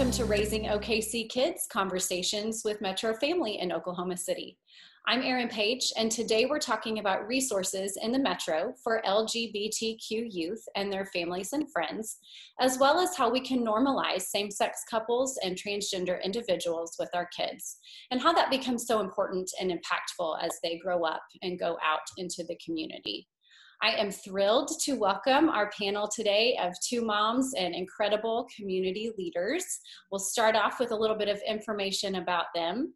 Welcome to Raising OKC Kids Conversations with Metro Family in Oklahoma City. I'm Erin Page, and today we're talking about resources in the Metro for LGBTQ youth and their families and friends, as well as how we can normalize same sex couples and transgender individuals with our kids, and how that becomes so important and impactful as they grow up and go out into the community. I am thrilled to welcome our panel today of two moms and incredible community leaders. We'll start off with a little bit of information about them.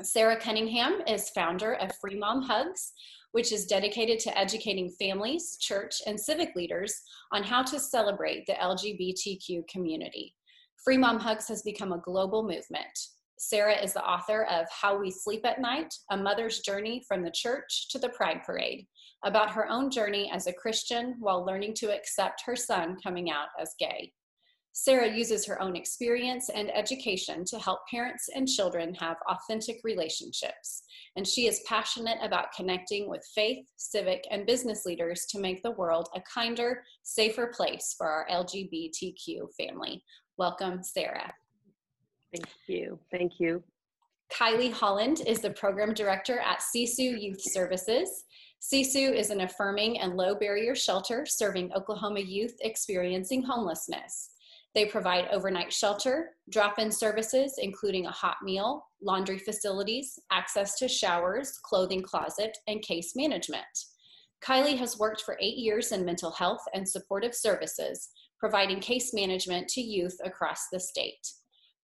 Sara Cunningham is founder of Free Mom Hugs, which is dedicated to educating families, church, and civic leaders on how to celebrate the LGBTQ community. Free Mom Hugs has become a global movement. Sara is the author of How We Sleep at Night A Mother's Journey from the Church to the Pride Parade, about her own journey as a Christian while learning to accept her son coming out as gay. Sara uses her own experience and education to help parents and children have authentic relationships, and she is passionate about connecting with faith, civic, and business leaders to make the world a kinder, safer place for our LGBTQ family. Welcome, Sara. Thank you. Thank you. Kylee Holland is the program director at Sisu Youth Services. Sisu is an affirming and low barrier shelter serving Oklahoma youth experiencing homelessness. They provide overnight shelter, drop in services, including a hot meal, laundry facilities, access to showers, clothing closet, and case management. Kylee has worked for eight years in mental health and supportive services, providing case management to youth across the state.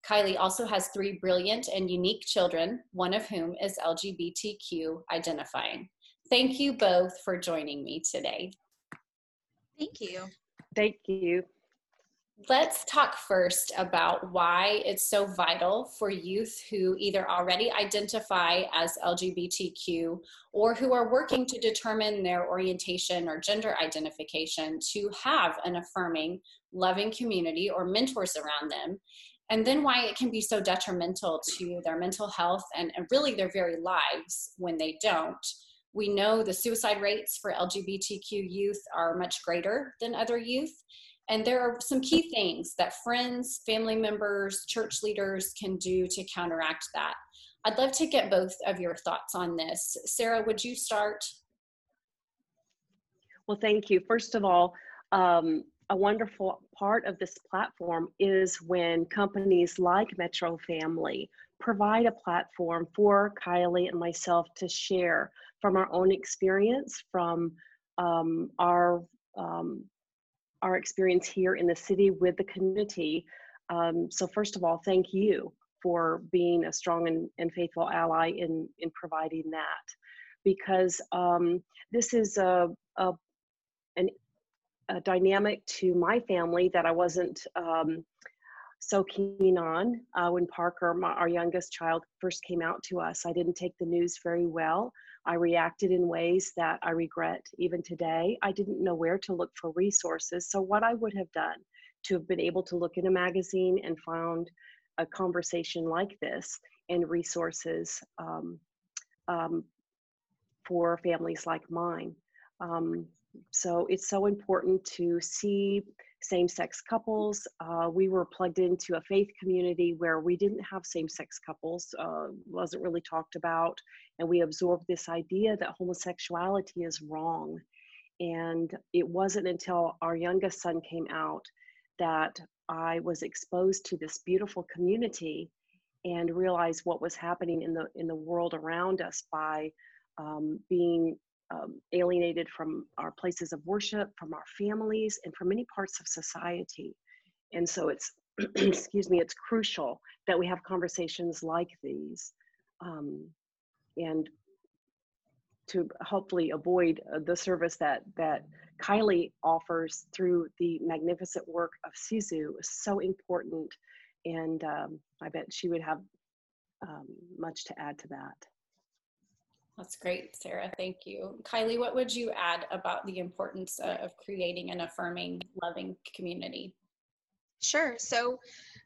Kylee also has three brilliant and unique children, one of whom is LGBTQ identifying. Thank you both for joining me today. Thank you. Thank you let's talk first about why it's so vital for youth who either already identify as LGBTQ or who are working to determine their orientation or gender identification to have an affirming, loving community or mentors around them. And then why it can be so detrimental to their mental health and, and really their very lives when they don't. We know the suicide rates for LGBTQ youth are much greater than other youth. And there are some key things that friends, family members, church leaders can do to counteract that. I'd love to get both of your thoughts on this. Sara, would you start? Well, thank you. First of all, um, a wonderful part of this platform is when companies like Metro Family provide a platform for Kylee and myself to share from our own experience, from um, our um, our experience here in the city with the community. Um, so first of all, thank you for being a strong and, and faithful ally in, in providing that. Because um, this is a, a, an, a dynamic to my family that I wasn't um, so keen on uh, when Parker, my, our youngest child, first came out to us. I didn't take the news very well. I reacted in ways that I regret even today. I didn't know where to look for resources. So, what I would have done to have been able to look in a magazine and found a conversation like this and resources um, um, for families like mine. Um, so, it's so important to see same sex couples. Uh, we were plugged into a faith community where we didn't have same sex couples, uh, wasn't really talked about. And we absorbed this idea that homosexuality is wrong. And it wasn't until our youngest son came out that I was exposed to this beautiful community and realized what was happening in the in the world around us by um, being um, alienated from our places of worship, from our families, and from many parts of society. And so it's, excuse me, it's crucial that we have conversations like these um, and to hopefully avoid uh, the service that, that Kylee offers through the magnificent work of Sisu is so important. And um, I bet she would have um, much to add to that. That's great, Sara. Thank you. Kylee, what would you add about the importance of creating an affirming, loving community? Sure. So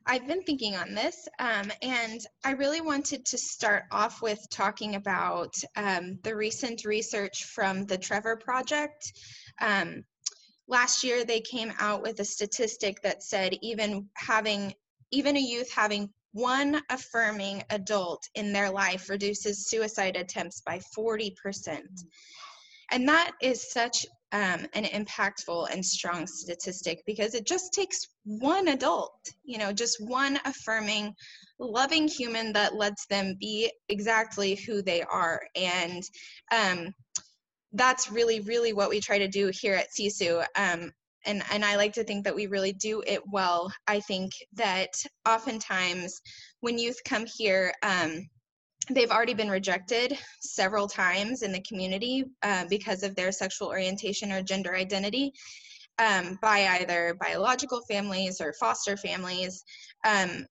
I've been thinking on this, um, and I really wanted to start off with talking about um, the recent research from the Trevor Project. Um, last year, they came out with a statistic that said even having even a youth having one affirming adult in their life reduces suicide attempts by 40%. And that is such um, an impactful and strong statistic because it just takes one adult, you know, just one affirming, loving human that lets them be exactly who they are. And um, that's really, really what we try to do here at Sisu. Um, and, and I like to think that we really do it well. I think that oftentimes when youth come here, um, they've already been rejected several times in the community uh, because of their sexual orientation or gender identity um, by either biological families or foster families. Um,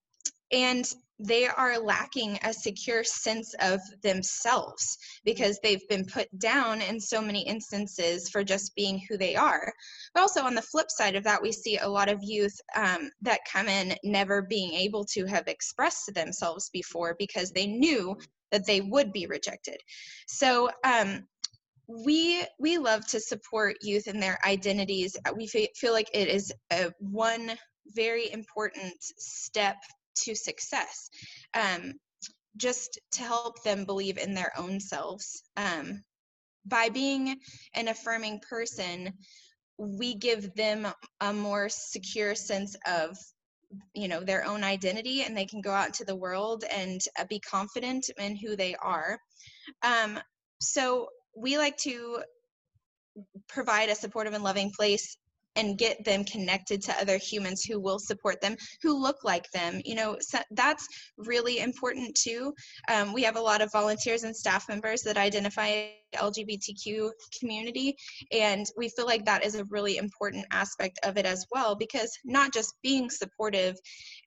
and they are lacking a secure sense of themselves because they've been put down in so many instances for just being who they are. But also on the flip side of that, we see a lot of youth um, that come in never being able to have expressed themselves before because they knew that they would be rejected. So um, we we love to support youth in their identities. We feel like it is a one very important step to success um, just to help them believe in their own selves. Um, by being an affirming person we give them a more secure sense of you know their own identity and they can go out into the world and uh, be confident in who they are. Um, so we like to provide a supportive and loving place and get them connected to other humans who will support them who look like them you know so that's really important too. Um, we have a lot of volunteers and staff members that identify lgbtq community and we feel like that is a really important aspect of it as well because not just being supportive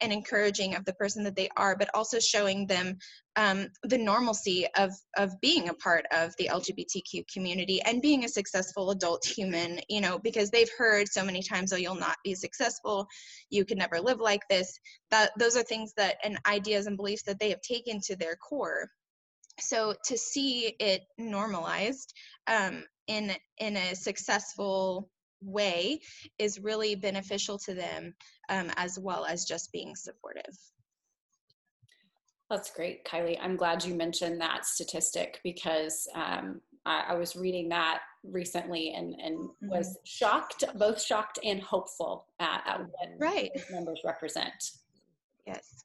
and encouraging of the person that they are but also showing them um, the normalcy of of being a part of the LGBTQ community and being a successful adult human. You know, because they've heard so many times, "Oh, you'll not be successful. You can never live like this." That those are things that and ideas and beliefs that they have taken to their core. So to see it normalized um, in in a successful way is really beneficial to them um, as well as just being supportive. That's great, Kylee. I'm glad you mentioned that statistic because um, I, I, was reading that recently and, and mm-hmm. was shocked, both shocked and hopeful at, at what right. numbers represent. Yes.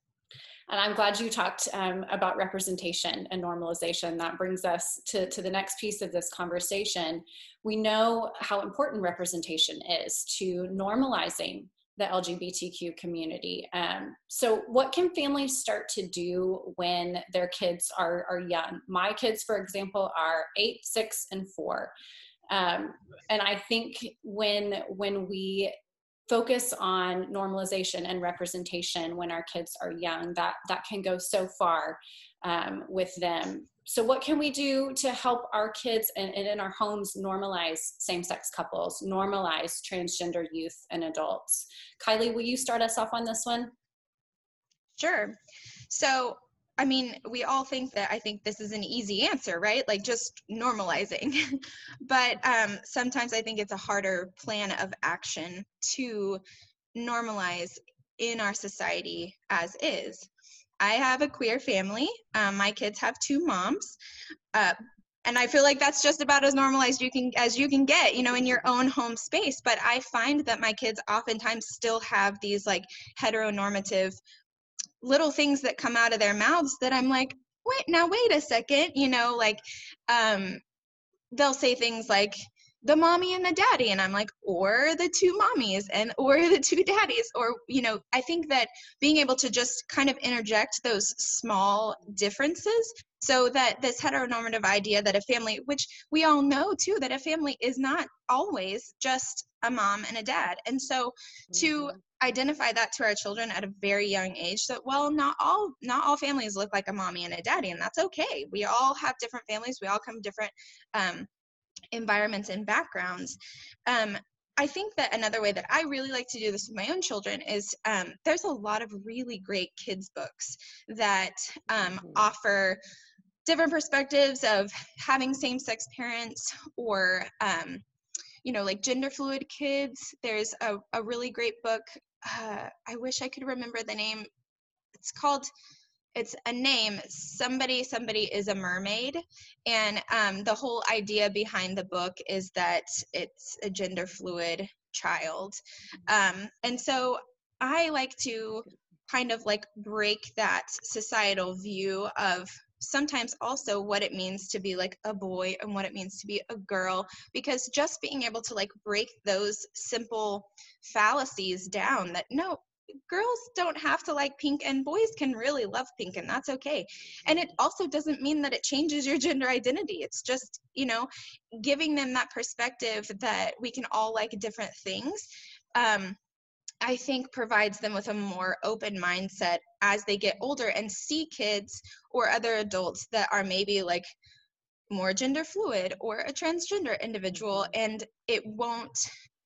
And I'm glad you talked um, about representation and normalization. That brings us to, to the next piece of this conversation. We know how important representation is to normalizing the LGBTQ community. Um, so, what can families start to do when their kids are, are young? My kids, for example, are eight, six, and four. Um, and I think when when we focus on normalization and representation when our kids are young, that that can go so far um, with them. So what can we do to help our kids and, and in our homes normalize same-sex couples normalize transgender youth and adults? Kylee will you start us off on this one? Sure. So I mean, we all think that I think this is an easy answer, right? Like just normalizing. but um, sometimes I think it's a harder plan of action to normalize in our society as is. I have a queer family. Um, my kids have two moms. Uh, and I feel like that's just about as normalized you can as you can get, you know, in your own home space. But I find that my kids oftentimes still have these like heteronormative little things that come out of their mouths that I'm like, wait, now wait a second, you know, like um, they'll say things like, the mommy and the daddy and i'm like or the two mommies and or the two daddies or you know i think that being able to just kind of interject those small differences so that this heteronormative idea that a family which we all know too that a family is not always just a mom and a dad and so to mm-hmm. Identify that to our children at a very young age that well not all not all families look like a mommy and a daddy and that's okay we all have different families we all come different um, environments and backgrounds. Um, I think that another way that I really like to do this with my own children is um, there's a lot of really great kids books that um, mm-hmm. offer different perspectives of having same-sex parents or um, you know like gender fluid kids there's a, a really great book uh, I wish I could remember the name. It's called it's a name somebody somebody is a mermaid and um, the whole idea behind the book is that it's a gender fluid child um, and so i like to kind of like break that societal view of sometimes also what it means to be like a boy and what it means to be a girl because just being able to like break those simple fallacies down that no girls don't have to like pink and boys can really love pink and that's okay. And it also doesn't mean that it changes your gender identity. It's just you know giving them that perspective that we can all like different things um, I think provides them with a more open mindset as they get older and see kids or other adults that are maybe like more gender fluid or a transgender individual and it won't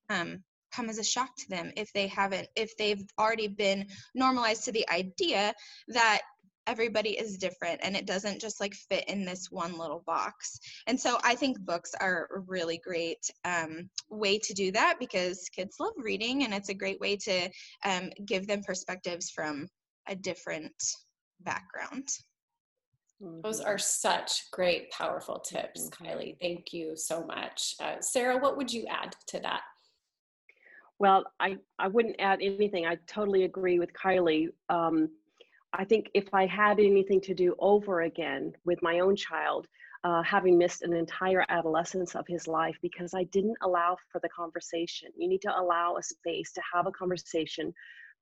um, come as a shock to them if they haven't if they've already been normalized to the idea that everybody is different and it doesn't just like fit in this one little box and so i think books are a really great um, way to do that because kids love reading and it's a great way to um, give them perspectives from a different background those are such great powerful tips mm-hmm. kylee thank you so much uh, sara what would you add to that well, I, I wouldn't add anything. I totally agree with Kylee. Um, I think if I had anything to do over again with my own child, uh, having missed an entire adolescence of his life because I didn't allow for the conversation. You need to allow a space to have a conversation.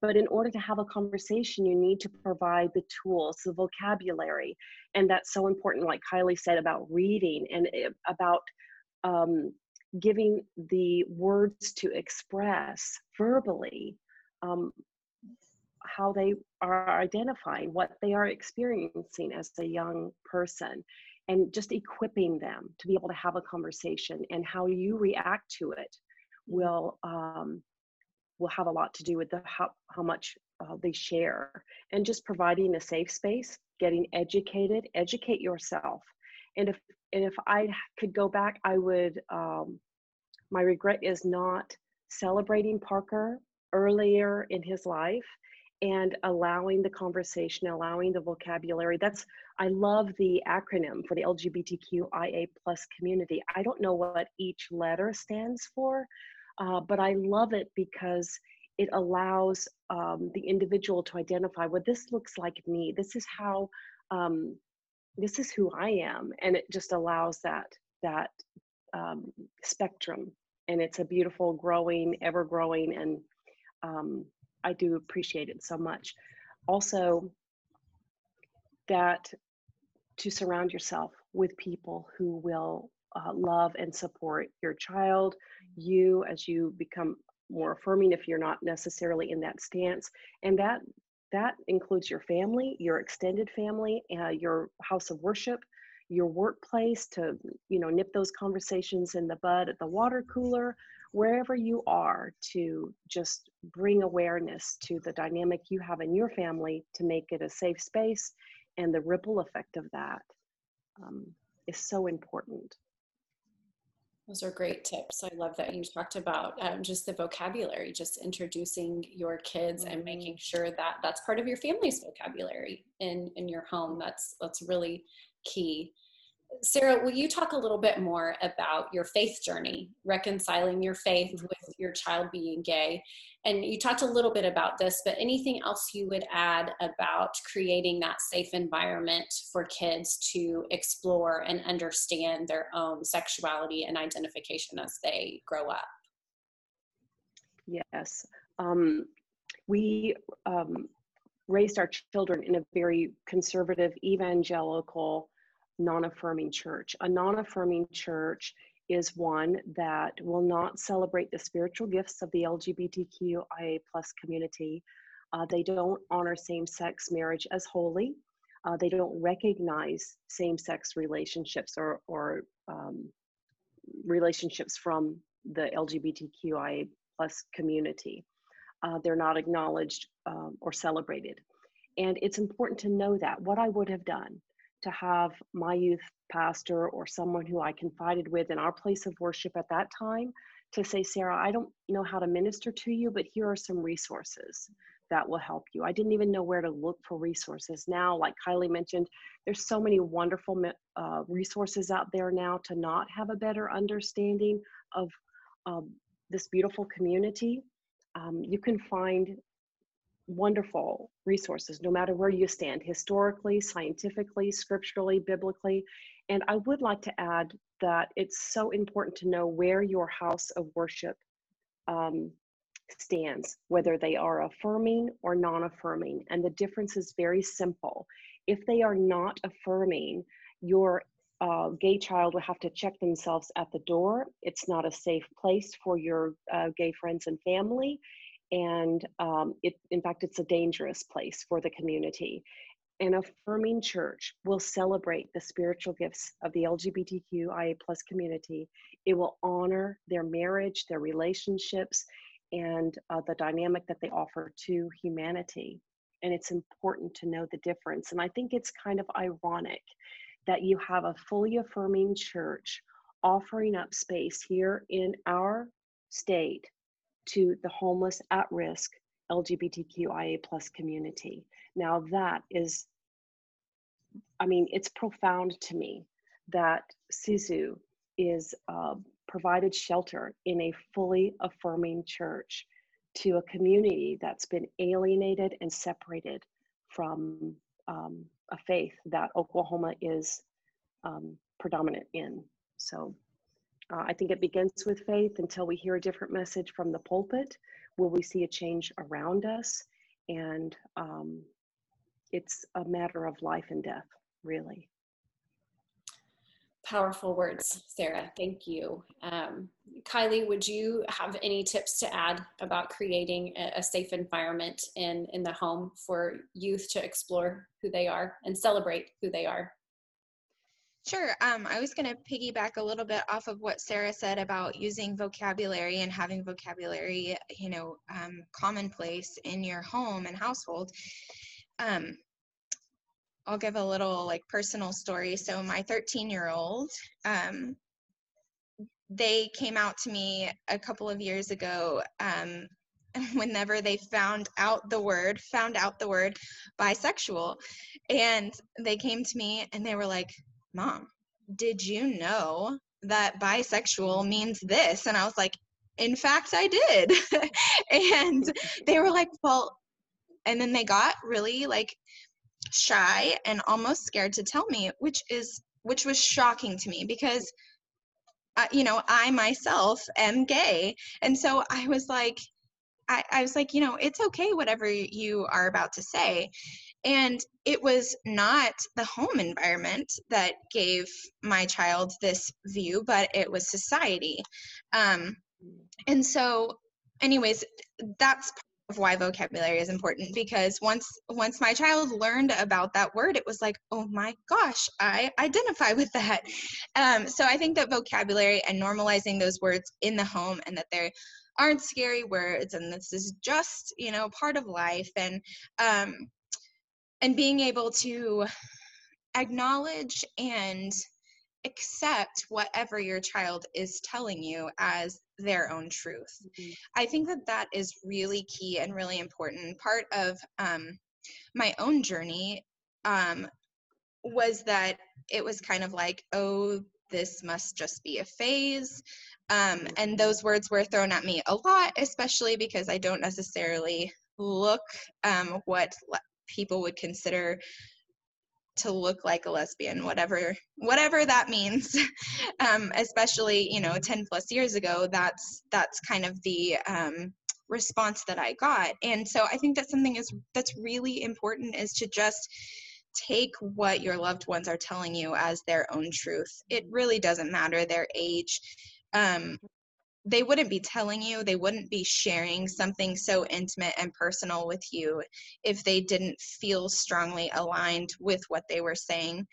But in order to have a conversation, you need to provide the tools, the vocabulary. And that's so important, like Kylee said about reading and eh, about um, giving the words to express verbally um, how they are identifying what they are experiencing as a young person and just equipping them to be able to have a conversation and how you react to it will um, will have a lot to do with the how, how much uh, they share and just providing a safe space getting educated educate yourself. And if and if i could go back i would um, my regret is not celebrating Parker earlier in his life and allowing the conversation, allowing the vocabulary. That's I love the acronym for the LGBTQIA plus community. I don't know what each letter stands for, uh, but I love it because it allows um, the individual to identify what this looks like me. This is how um, this is who I am, and it just allows that that um, spectrum and it's a beautiful growing ever growing and um, i do appreciate it so much. Also that to surround yourself with people who will uh, love and support your child you as you become more affirming if you're not necessarily in that stance. And that that includes your family your extended family uh, your house of worship your workplace to you know nip those conversations in the bud at the water cooler wherever you are to just bring awareness to the dynamic you have in your family to make it a safe space and the ripple effect of that um, is so important those are great tips. I love that you talked about um, just the vocabulary, just introducing your kids mm-hmm. and making sure that that's part of your family's vocabulary in in your home. That's that's really key. Sara, will you talk a little bit more about your faith journey, reconciling your faith mm-hmm. with your child being gay? And you talked a little bit about this, but anything else you would add about creating that safe environment for kids to explore and understand their own sexuality and identification as they grow up? Yes. Um, we um, raised our children in a very conservative, evangelical, non affirming church. A non affirming church is one that will not celebrate the spiritual gifts of the LGBTQIA plus community. Uh, they don't honor same sex marriage as holy. Uh, they don't recognize same sex relationships or, or um, relationships from the LGBTQIA plus community. Uh, they're not acknowledged um, or celebrated. And it's important to know that. What I would have done to have my youth pastor or someone who I confided with in our place of worship at that time to say, Sara, I don't know how to minister to you, but here are some resources that will help you. I didn't even know where to look for resources. Now, like Kylee mentioned, there's so many wonderful uh, resources out there now to not have a better understanding of um, this beautiful community. Um, you can find wonderful resources no matter where you stand, historically, scientifically, scripturally, biblically. And I would like to add that it's so important to know where your house of worship um, stands, whether they are affirming or non affirming. And the difference is very simple. If they are not affirming, your uh, gay child will have to check themselves at the door. It's not a safe place for your uh, gay friends and family. And um, it, in fact, it's a dangerous place for the community. An affirming church will celebrate the spiritual gifts of the LGBTQIA plus community. It will honor their marriage, their relationships, and uh, the dynamic that they offer to humanity. And it's important to know the difference. And I think it's kind of ironic that you have a fully affirming church offering up space here in our state to the homeless at risk LGBTQIA plus community. Now that is, I mean, it's profound to me that Sisu is uh, provided shelter in a fully affirming church to a community that's been alienated and separated from um, a faith that Oklahoma is um, predominant in. So uh, I think it begins with faith until we hear a different message from the pulpit. Will we see a change around us? And um, it's a matter of life and death, really. Powerful words, Sara. Thank you. Um, Kylee, would you have any tips to add about creating a, a safe environment in, in the home for youth to explore who they are and celebrate who they are? Sure. Um, I was going to piggyback a little bit off of what Sara said about using vocabulary and having vocabulary, you know, um, commonplace in your home and household. Um, I'll give a little like personal story. So my 13 year old, um, they came out to me a couple of years ago um, whenever they found out the word found out the word bisexual and they came to me and they were like Mom, did you know that bisexual means this? And I was like, In fact, I did. and they were like, Well, and then they got really like shy and almost scared to tell me, which is which was shocking to me because uh, you know i myself am gay and so i was like I, I was like you know it's okay whatever you are about to say and it was not the home environment that gave my child this view, but it was society. Um, and so, anyways, that's part of why vocabulary is important because once once my child learned about that word it was like oh my gosh i identify with that um, so i think that vocabulary and normalizing those words in the home and that they aren't scary words and this is just you know part of life and um, and being able to acknowledge and accept whatever your child is telling you as their own truth. Mm-hmm. I think that that is really key and really important. Part of um, my own journey um, was that it was kind of like, oh, this must just be a phase. Um, and mm-hmm. those words were thrown at me a lot, especially because I don't necessarily look um, what people would consider to look like a lesbian whatever whatever that means. Um, especially you know 10 plus years ago that's that's kind of the um, response that i got. And so i think that something is that's really important is to just take what your loved ones are telling you as their own truth. It really doesn't matter their age. Um, they wouldn't be telling you, they wouldn't be sharing something so intimate and personal with you if they didn't feel strongly aligned with what they were saying.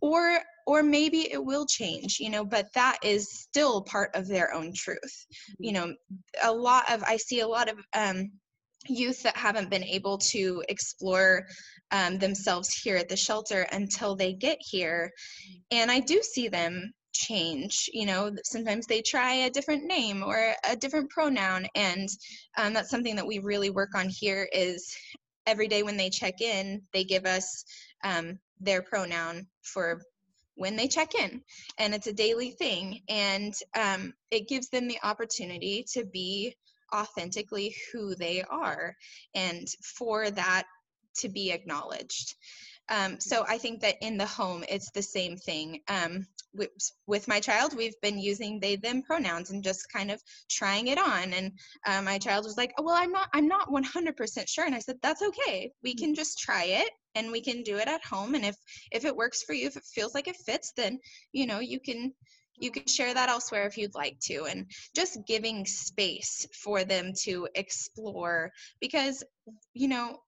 Or or maybe it will change, you know, but that is still part of their own truth. You know, a lot of I see a lot of um youth that haven't been able to explore um, themselves here at the shelter until they get here. And I do see them change you know sometimes they try a different name or a different pronoun and um, that's something that we really work on here is every day when they check in they give us um, their pronoun for when they check in and it's a daily thing and um, it gives them the opportunity to be authentically who they are and for that to be acknowledged um, so I think that in the home, it's the same thing. Um, with, with, my child, we've been using they them pronouns and just kind of trying it on. And uh, my child was like, oh, "Well, I'm not I'm not 100% sure." And I said, "That's okay. We can just try it, and we can do it at home. And if if it works for you, if it feels like it fits, then you know you can." you can share that elsewhere if you'd like to and just giving space for them to explore because you know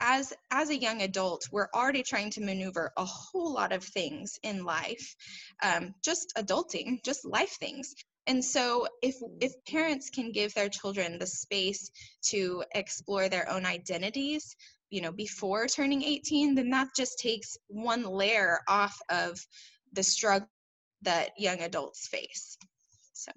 as as a young adult we're already trying to maneuver a whole lot of things in life um, just adulting just life things. And so if if parents can give their children the space to explore their own identities you know before turning 18 then that just takes one layer off of the struggle that young adults face. So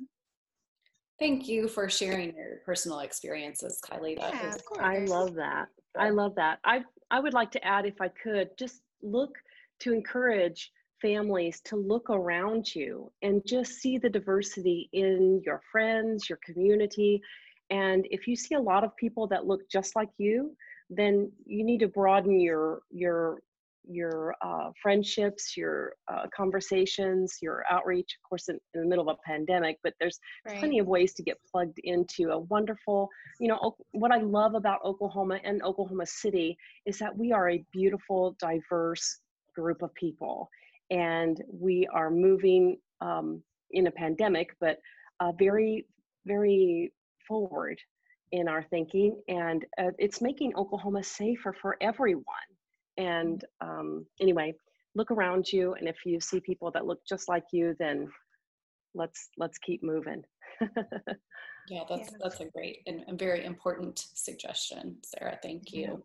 Thank you for sharing your personal experiences, Kylee. That yeah, is, I love that. I love that. I I would like to add, if I could, just look to encourage families to look around you and just see the diversity in your friends, your community. And if you see a lot of people that look just like you, then you need to broaden your your your uh, friendships, your uh, conversations, your outreach, of course, in, in, the middle of a pandemic, but there's right. plenty of ways to get plugged into a wonderful, you know, what I love about Oklahoma and Oklahoma City is that we are a beautiful, diverse group of people. And we are moving um, in a pandemic, but uh, very, very forward in our thinking. And uh, it's making Oklahoma safer for everyone and um, anyway look around you and if you see people that look just like you then let's let's keep moving. Yeah that's yeah. that's a great and, and, very important suggestion sara. Thank you.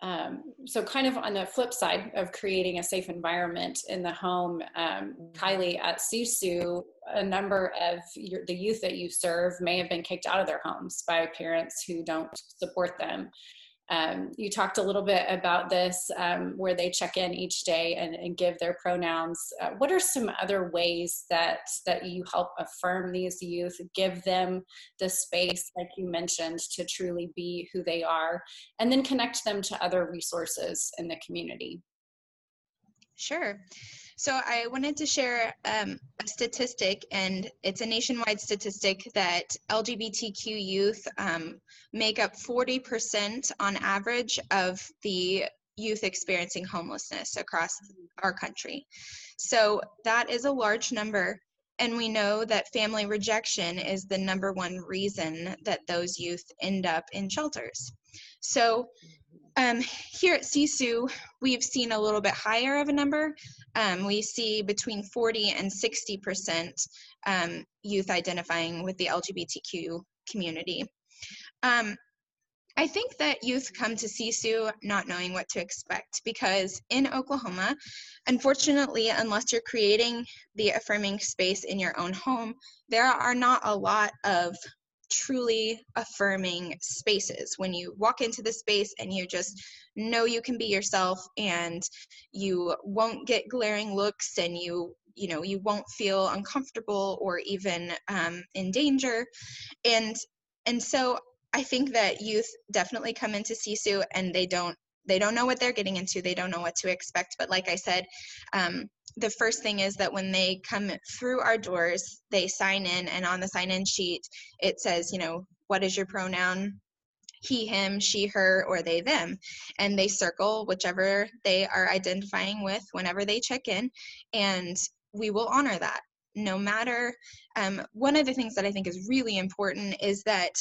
Um, so kind of on the flip side of creating a safe environment in the home um, kylee at sisu a number of your, the youth that you serve may have been kicked out of their homes by parents who don't support them um, you talked a little bit about this um, where they check in each day and, and give their pronouns. Uh, what are some other ways that that you help affirm these youth, give them the space, like you mentioned, to truly be who they are, and then connect them to other resources in the community? Sure. So I wanted to share um, a statistic, and it's a nationwide statistic that LGBTQ youth um, make up 40% on average of the youth experiencing homelessness across our country. So that is a large number. And we know that family rejection is the number one reason that those youth end up in shelters. So um, here at Sisu, we've seen a little bit higher of a number. Um, we see between 40 and 60% um, youth identifying with the LGBTQ community. Um, I think that youth come to Sisu not knowing what to expect because in Oklahoma, unfortunately, unless you're creating the affirming space in your own home, there are not a lot of truly affirming spaces. When you walk into the space and you just know you can be yourself and you won't get glaring looks and you you know you won't feel uncomfortable or even um, in danger. And and so i think that youth definitely come into sisu and they don't they don't know what they're getting into they don't know what to expect but like i said um, the first thing is that when they come through our doors, they sign in, and on the sign in sheet, it says, you know, what is your pronoun? He, him, she, her, or they, them. And they circle whichever they are identifying with whenever they check in, and we will honor that. No matter, um, one of the things that I think is really important is that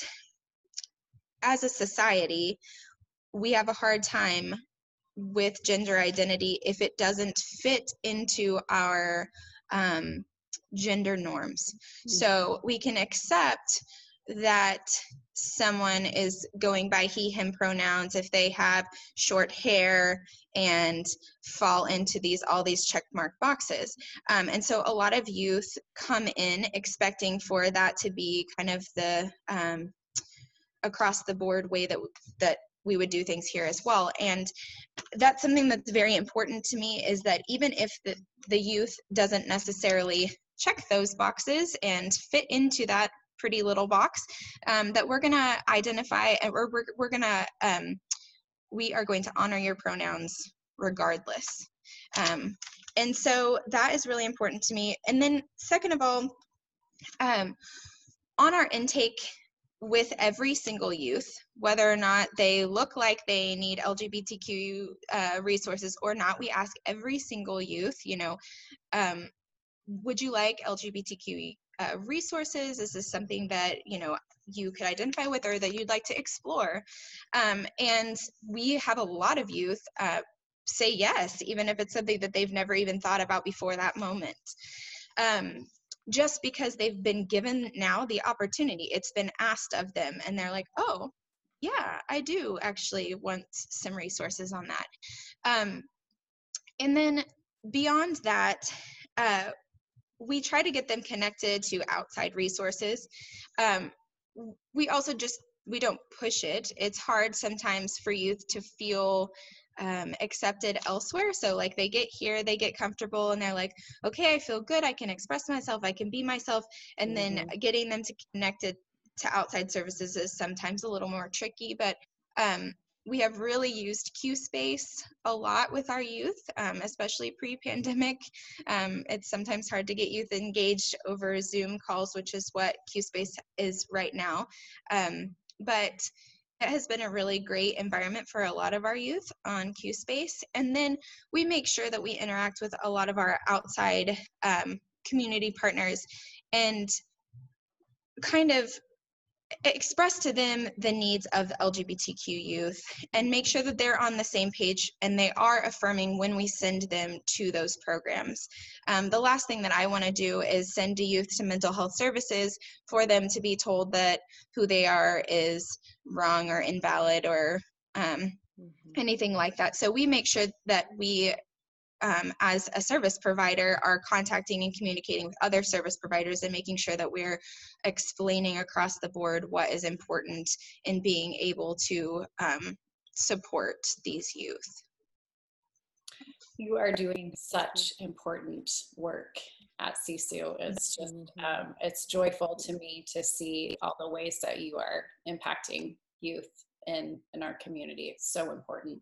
as a society, we have a hard time with gender identity if it doesn't fit into our um, gender norms. Mm-hmm. So we can accept that someone is going by he, him pronouns, if they have short hair and fall into these all these check mark boxes. Um, and so a lot of youth come in expecting for that to be kind of the um, across the board way that that we would do things here as well. And that's something that's very important to me is that even if the, the youth doesn't necessarily check those boxes and fit into that pretty little box, um, that we're gonna identify and we're, we're, we're gonna, um, we are going to honor your pronouns regardless. Um, and so that is really important to me. And then second of all, um, on our intake with every single youth, whether or not they look like they need LGBTQ uh, resources or not. We ask every single youth, you know, um, would you like LGBTQ uh, resources? Is this something that, you know, you could identify with or that you'd like to explore? Um, and we have a lot of youth uh, say yes, even if it's something that they've never even thought about before that moment. Um, just because they've been given now the opportunity. It's been asked of them, and they're like, oh, yeah, I do actually want some resources on that. Um, and then beyond that, uh, we try to get them connected to outside resources. Um, we also just we don't push it. It's hard sometimes for youth to feel um, accepted elsewhere. So, like, they get here, they get comfortable, and they're like, okay, I feel good. I can express myself. I can be myself. And mm-hmm. then getting them to connect it to outside services is sometimes a little more tricky. But um, we have really used QSpace a lot with our youth, um, especially pre-pandemic. Um, it's sometimes hard to get youth engaged over Zoom calls, which is what QSpace is right now. Um, but it has been a really great environment for a lot of our youth on QSpace. And then we make sure that we interact with a lot of our outside um, community partners and kind of express to them the needs of the LGBTQ youth and make sure that they're on the same page and they are affirming when we send them to those programs. Um, the last thing that I want to do is send a youth to mental health services for them to be told that who they are is wrong or invalid or um, mm-hmm. anything like that. So we make sure that we um, as a service provider are contacting and communicating with other service providers and making sure that we're explaining across the board what is important in being able to um, support these youth. You are doing such important work at Sisu. It's just, um, it's joyful to me to see all the ways that you are impacting youth in, in our community. It's so important.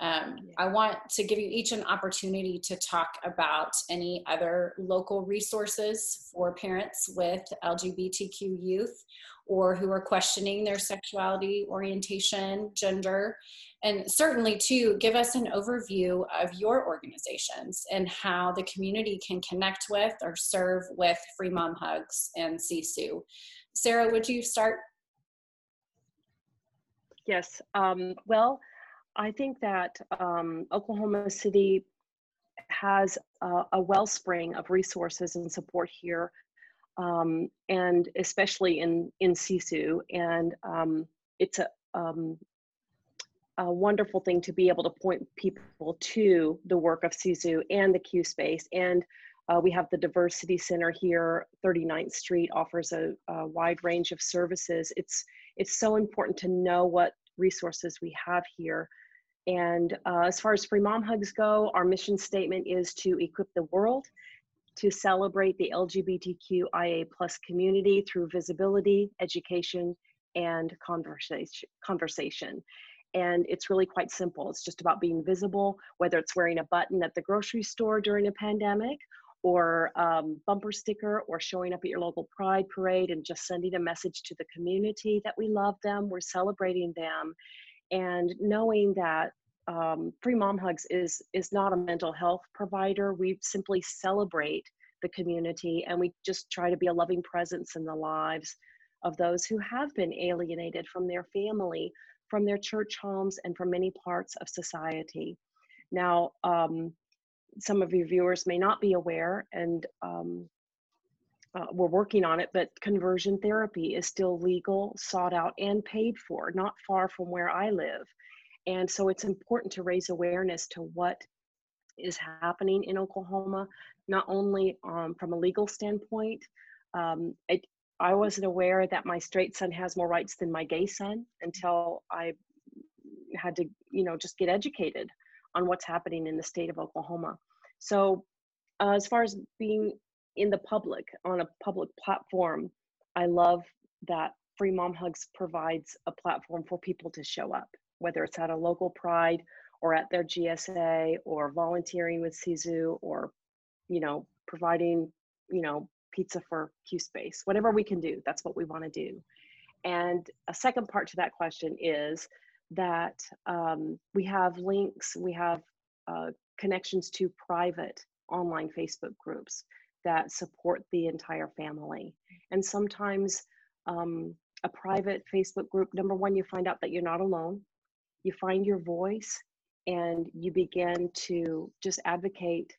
Um, I want to give you each an opportunity to talk about any other local resources for parents with LGBTQ youth or who are questioning their sexuality, orientation, gender, and certainly to give us an overview of your organizations and how the community can connect with or serve with Free Mom Hugs and Sisu. Sara, would you start? Yes. Um, well, I think that um, Oklahoma City has a, a, wellspring of resources and support here, um, and especially in in Sisu. And um, it's a um, a wonderful thing to be able to point people to the work of Sisu and the Q space. And uh, we have the Diversity Center here, 39th Street offers a, a wide range of services. It's it's so important to know what resources we have here and uh, as far as free mom hugs go, our mission statement is to equip the world to celebrate the LGBTQIA plus community through visibility, education, and conversation. conversation. And it's really quite simple. It's just about being visible, whether it's wearing a button at the grocery store during a pandemic, or um, bumper sticker, or showing up at your local pride parade and just sending a message to the community that we love them, we're celebrating them, and knowing that um, Free Mom Hugs is is not a mental health provider. We simply celebrate the community and we just try to be a loving presence in the lives of those who have been alienated from their family, from their church homes, and from many parts of society. Now, um, some of your viewers may not be aware, and um, uh, we're working on it, but conversion therapy is still legal, sought out, and paid for, not far from where I live. And so it's important to raise awareness to what is happening in Oklahoma, not only um, from a legal standpoint. Um, it, I wasn't aware that my straight son has more rights than my gay son until I had to, you know, just get educated on what's happening in the state of Oklahoma. So, uh, as far as being in the public on a public platform, I love that Free Mom Hugs provides a platform for people to show up, whether it's at a local pride or at their GSA or volunteering with Sisu or, you know, providing, you know, pizza for Q Space, whatever we can do, that's what we want to do. And a second part to that question is that um, we have links, we have uh, connections to private online Facebook groups that support the entire family. And sometimes um, a private Facebook group, number one, you find out that you're not alone, you find your voice, and you begin to just advocate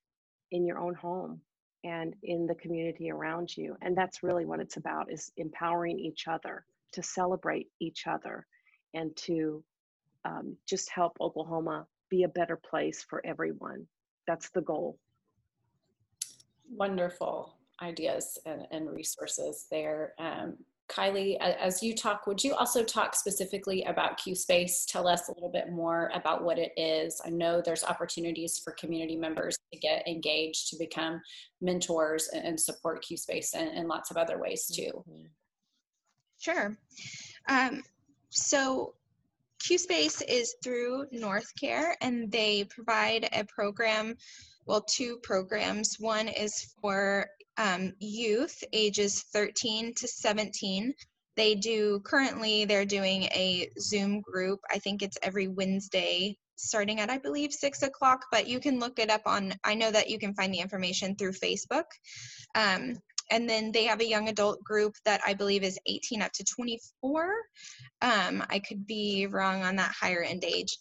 in your own home and in the community around you and that's really what it's about is empowering each other to celebrate each other and to um, just help oklahoma be a better place for everyone that's the goal wonderful ideas and, and resources there um, Kylee, as you talk, would you also talk specifically about Q Space? Tell us a little bit more about what it is. I know there's opportunities for community members to get engaged, to become mentors and support Q Space and, and lots of other ways too. Mm-hmm. Sure. Um, so Q Space is through NorthCare and they provide a program well, two programs. One is for um, youth ages 13 to 17. They do currently, they're doing a Zoom group. I think it's every Wednesday starting at, I believe, six o'clock, but you can look it up on, I know that you can find the information through Facebook. Um, and then they have a young adult group that I believe is 18 up to 24. Um, I could be wrong on that higher end age.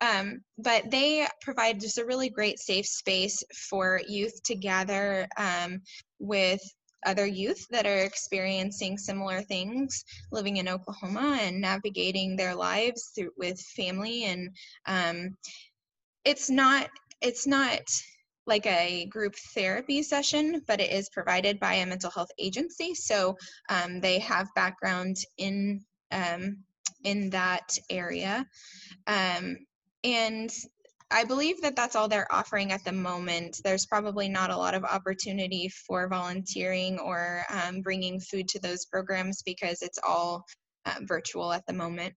Um, but they provide just a really great safe space for youth to gather um, with other youth that are experiencing similar things living in Oklahoma and navigating their lives through with family and um, it's not it's not like a group therapy session, but it is provided by a mental health agency. So um, they have background in um, in that area, um, and I believe that that's all they're offering at the moment. There's probably not a lot of opportunity for volunteering or um, bringing food to those programs because it's all uh, virtual at the moment.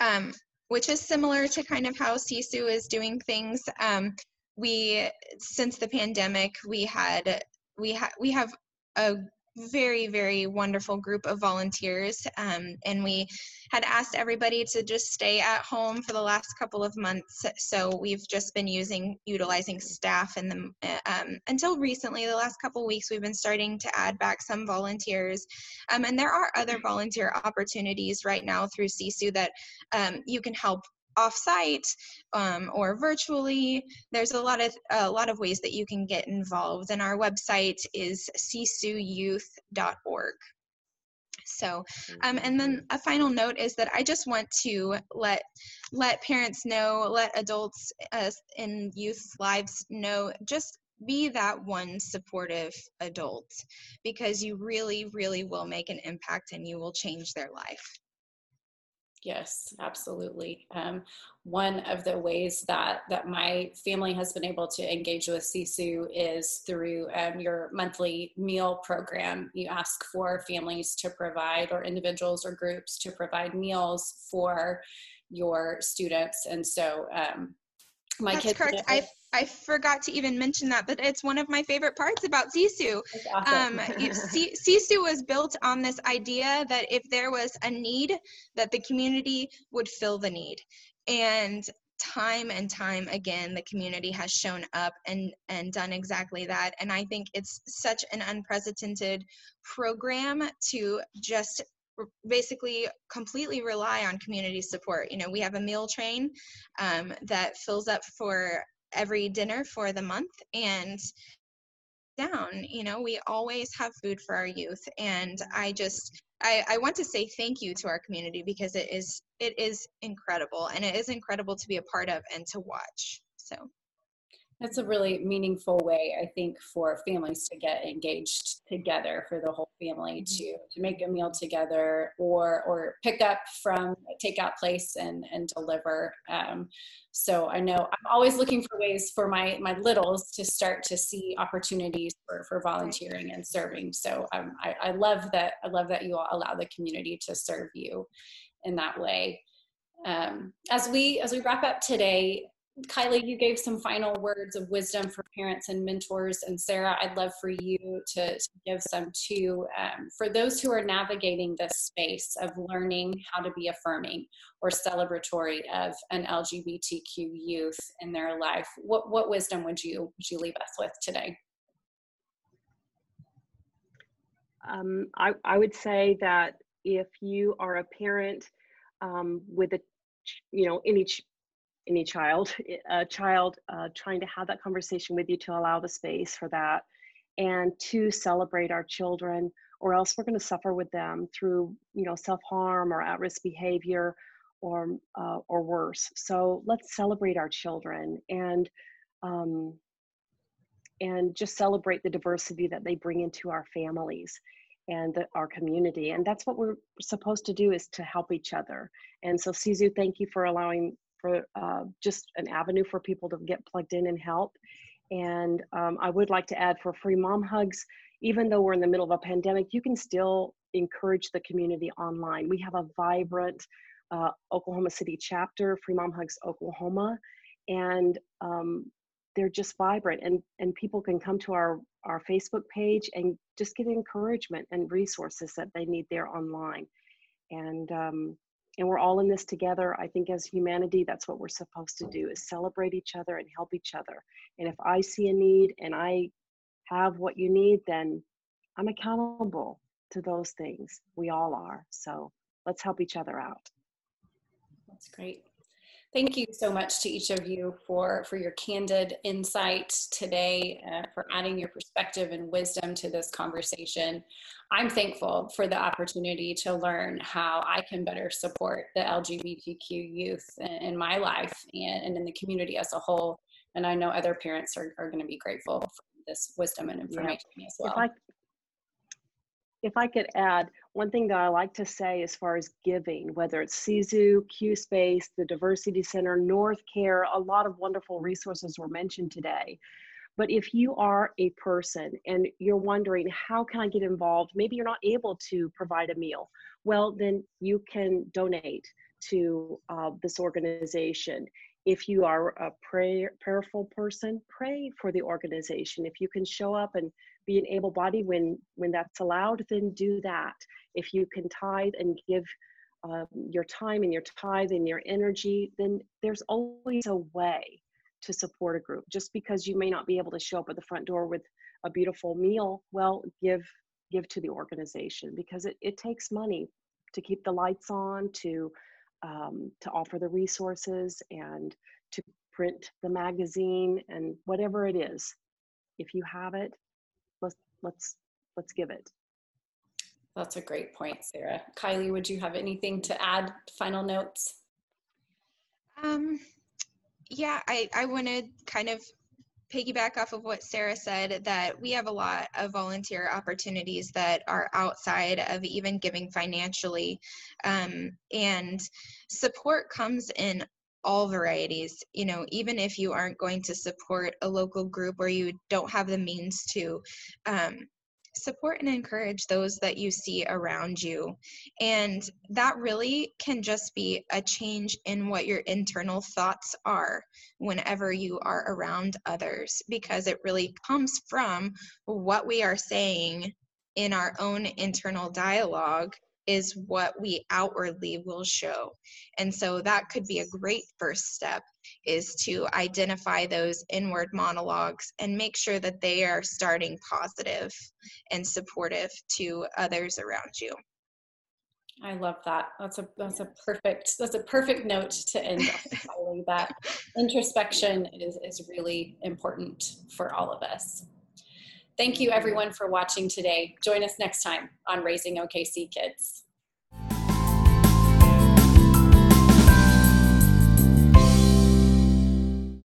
Um, which is similar to kind of how Sisu is doing things. Um, we since the pandemic we had we had we have a very very wonderful group of volunteers um, and we had asked everybody to just stay at home for the last couple of months. So we've just been using utilizing staff and the um, until recently the last couple weeks we've been starting to add back some volunteers. Um, and there are other volunteer opportunities right now through Sisu that um, you can help offsite um, or virtually. There's a lot of a lot of ways that you can get involved, and our website is sisuyouth.org. So, um, and then a final note is that I just want to let let parents know, let adults uh, in youth's lives know, just be that one supportive adult because you really, really will make an impact and you will change their life. Yes, absolutely. Um, one of the ways that that my family has been able to engage with Sisu is through um, your monthly meal program. You ask for families to provide, or individuals or groups to provide meals for your students, and so um, my That's kids. correct. I I forgot to even mention that, but it's one of my favorite parts about Sisu. Awesome. Um, Sisu was built on this idea that if there was a need, that the community would fill the need. And time and time again, the community has shown up and, and done exactly that. And I think it's such an unprecedented program to just basically completely rely on community support. You know, we have a meal train um, that fills up for every dinner for the month and down. You know, we always have food for our youth. And I just, I, I want to say thank you to our community because it is, it is incredible and it is incredible to be a part of and to watch. So that's a really meaningful way i think for families to get engaged together for the whole family mm-hmm. to to make a meal together or or pick up from a takeout place and and deliver um, so i know i'm always looking for ways for my my littles to start to see opportunities for for volunteering and serving so um, I, I love that i love that you all allow the community to serve you in that way um, as we as we wrap up today Kylee, you gave some final words of wisdom for parents and mentors. And Sara, I'd love for you to, to give some too. Um, for those who are navigating this space of learning how to be affirming or celebratory of an LGBTQ youth in their life, what, what wisdom would you, would you leave us with today? Um, I, I would say that if you are a parent um, with a, you know, any any child, a child uh, trying to have that conversation with you to allow the space for that and to celebrate our children or else we're going to suffer with them through you know self-harm or at-risk behavior or uh, or worse. So let's celebrate our children and um, and just celebrate the diversity that they bring into our families and the, our community. And that's what we're supposed to do is to help each other. And so sisu thank you for allowing for uh, just an avenue for people to get plugged in and help. And um, I would like to add for free mom hugs, even though we're in the middle of a pandemic, you can still encourage the community online. We have a vibrant uh, Oklahoma City chapter, Free Mom Hugs Oklahoma, and um, they're just vibrant. And and people can come to our our Facebook page and just get encouragement and resources that they need there online. And um, and we're all in this together i think as humanity that's what we're supposed to do is celebrate each other and help each other. And if i see a need and i have what you need then i'm accountable to those things. We all are. So let's help each other out. That's great Thank you so much to each of you for, for your candid insight today, uh, for adding your perspective and wisdom to this conversation. I'm thankful for the opportunity to learn how I can better support the LGBTQ youth in, in my life and, and, in the community as a whole. And I know other parents are, are going to be grateful for this wisdom and information yeah. as well. If I, if I could add, one thing that I like to say as far as giving, whether it's Sisu, Q Space, the Diversity Center, North Care, a lot of wonderful resources were mentioned today. But if you are a person and you're wondering, how can I get involved? Maybe you're not able to provide a meal. Well, then you can donate to uh, this organization. If you are a prayer, prayerful person, pray for the organization. If you can show up and be an able body when when that's allowed then do that. If you can tithe and give um, your time and your tithe and your energy then there's always a way to support a group. Just because you may not be able to show up at the front door with a beautiful meal well give give to the organization because it, it takes money to keep the lights on to um, to offer the resources and to print the magazine and whatever it is. If you have it let's let's let's give it. That's a great point sara. Kylee would you have anything to add final notes? Um yeah i i want to kind of piggyback off of what Sara said that we have a lot of volunteer opportunities that are outside of even giving financially. Um, and support comes in all varieties you know even if you aren't going to support a local group or you don't have the means to um, support and encourage those that you see around you. And that really can just be a change in what your internal thoughts are whenever you are around others because it really comes from what we are saying in our own internal dialogue is what we outwardly will show. And so that could be a great first step is to identify those inward monologues and make sure that they are starting positive and supportive to others around you. I love that. That's a that's a perfect that's a perfect note to end on. that introspection is, is really important for all of us. Thank you everyone for watching today. Join us next time on Raising OKC Kids.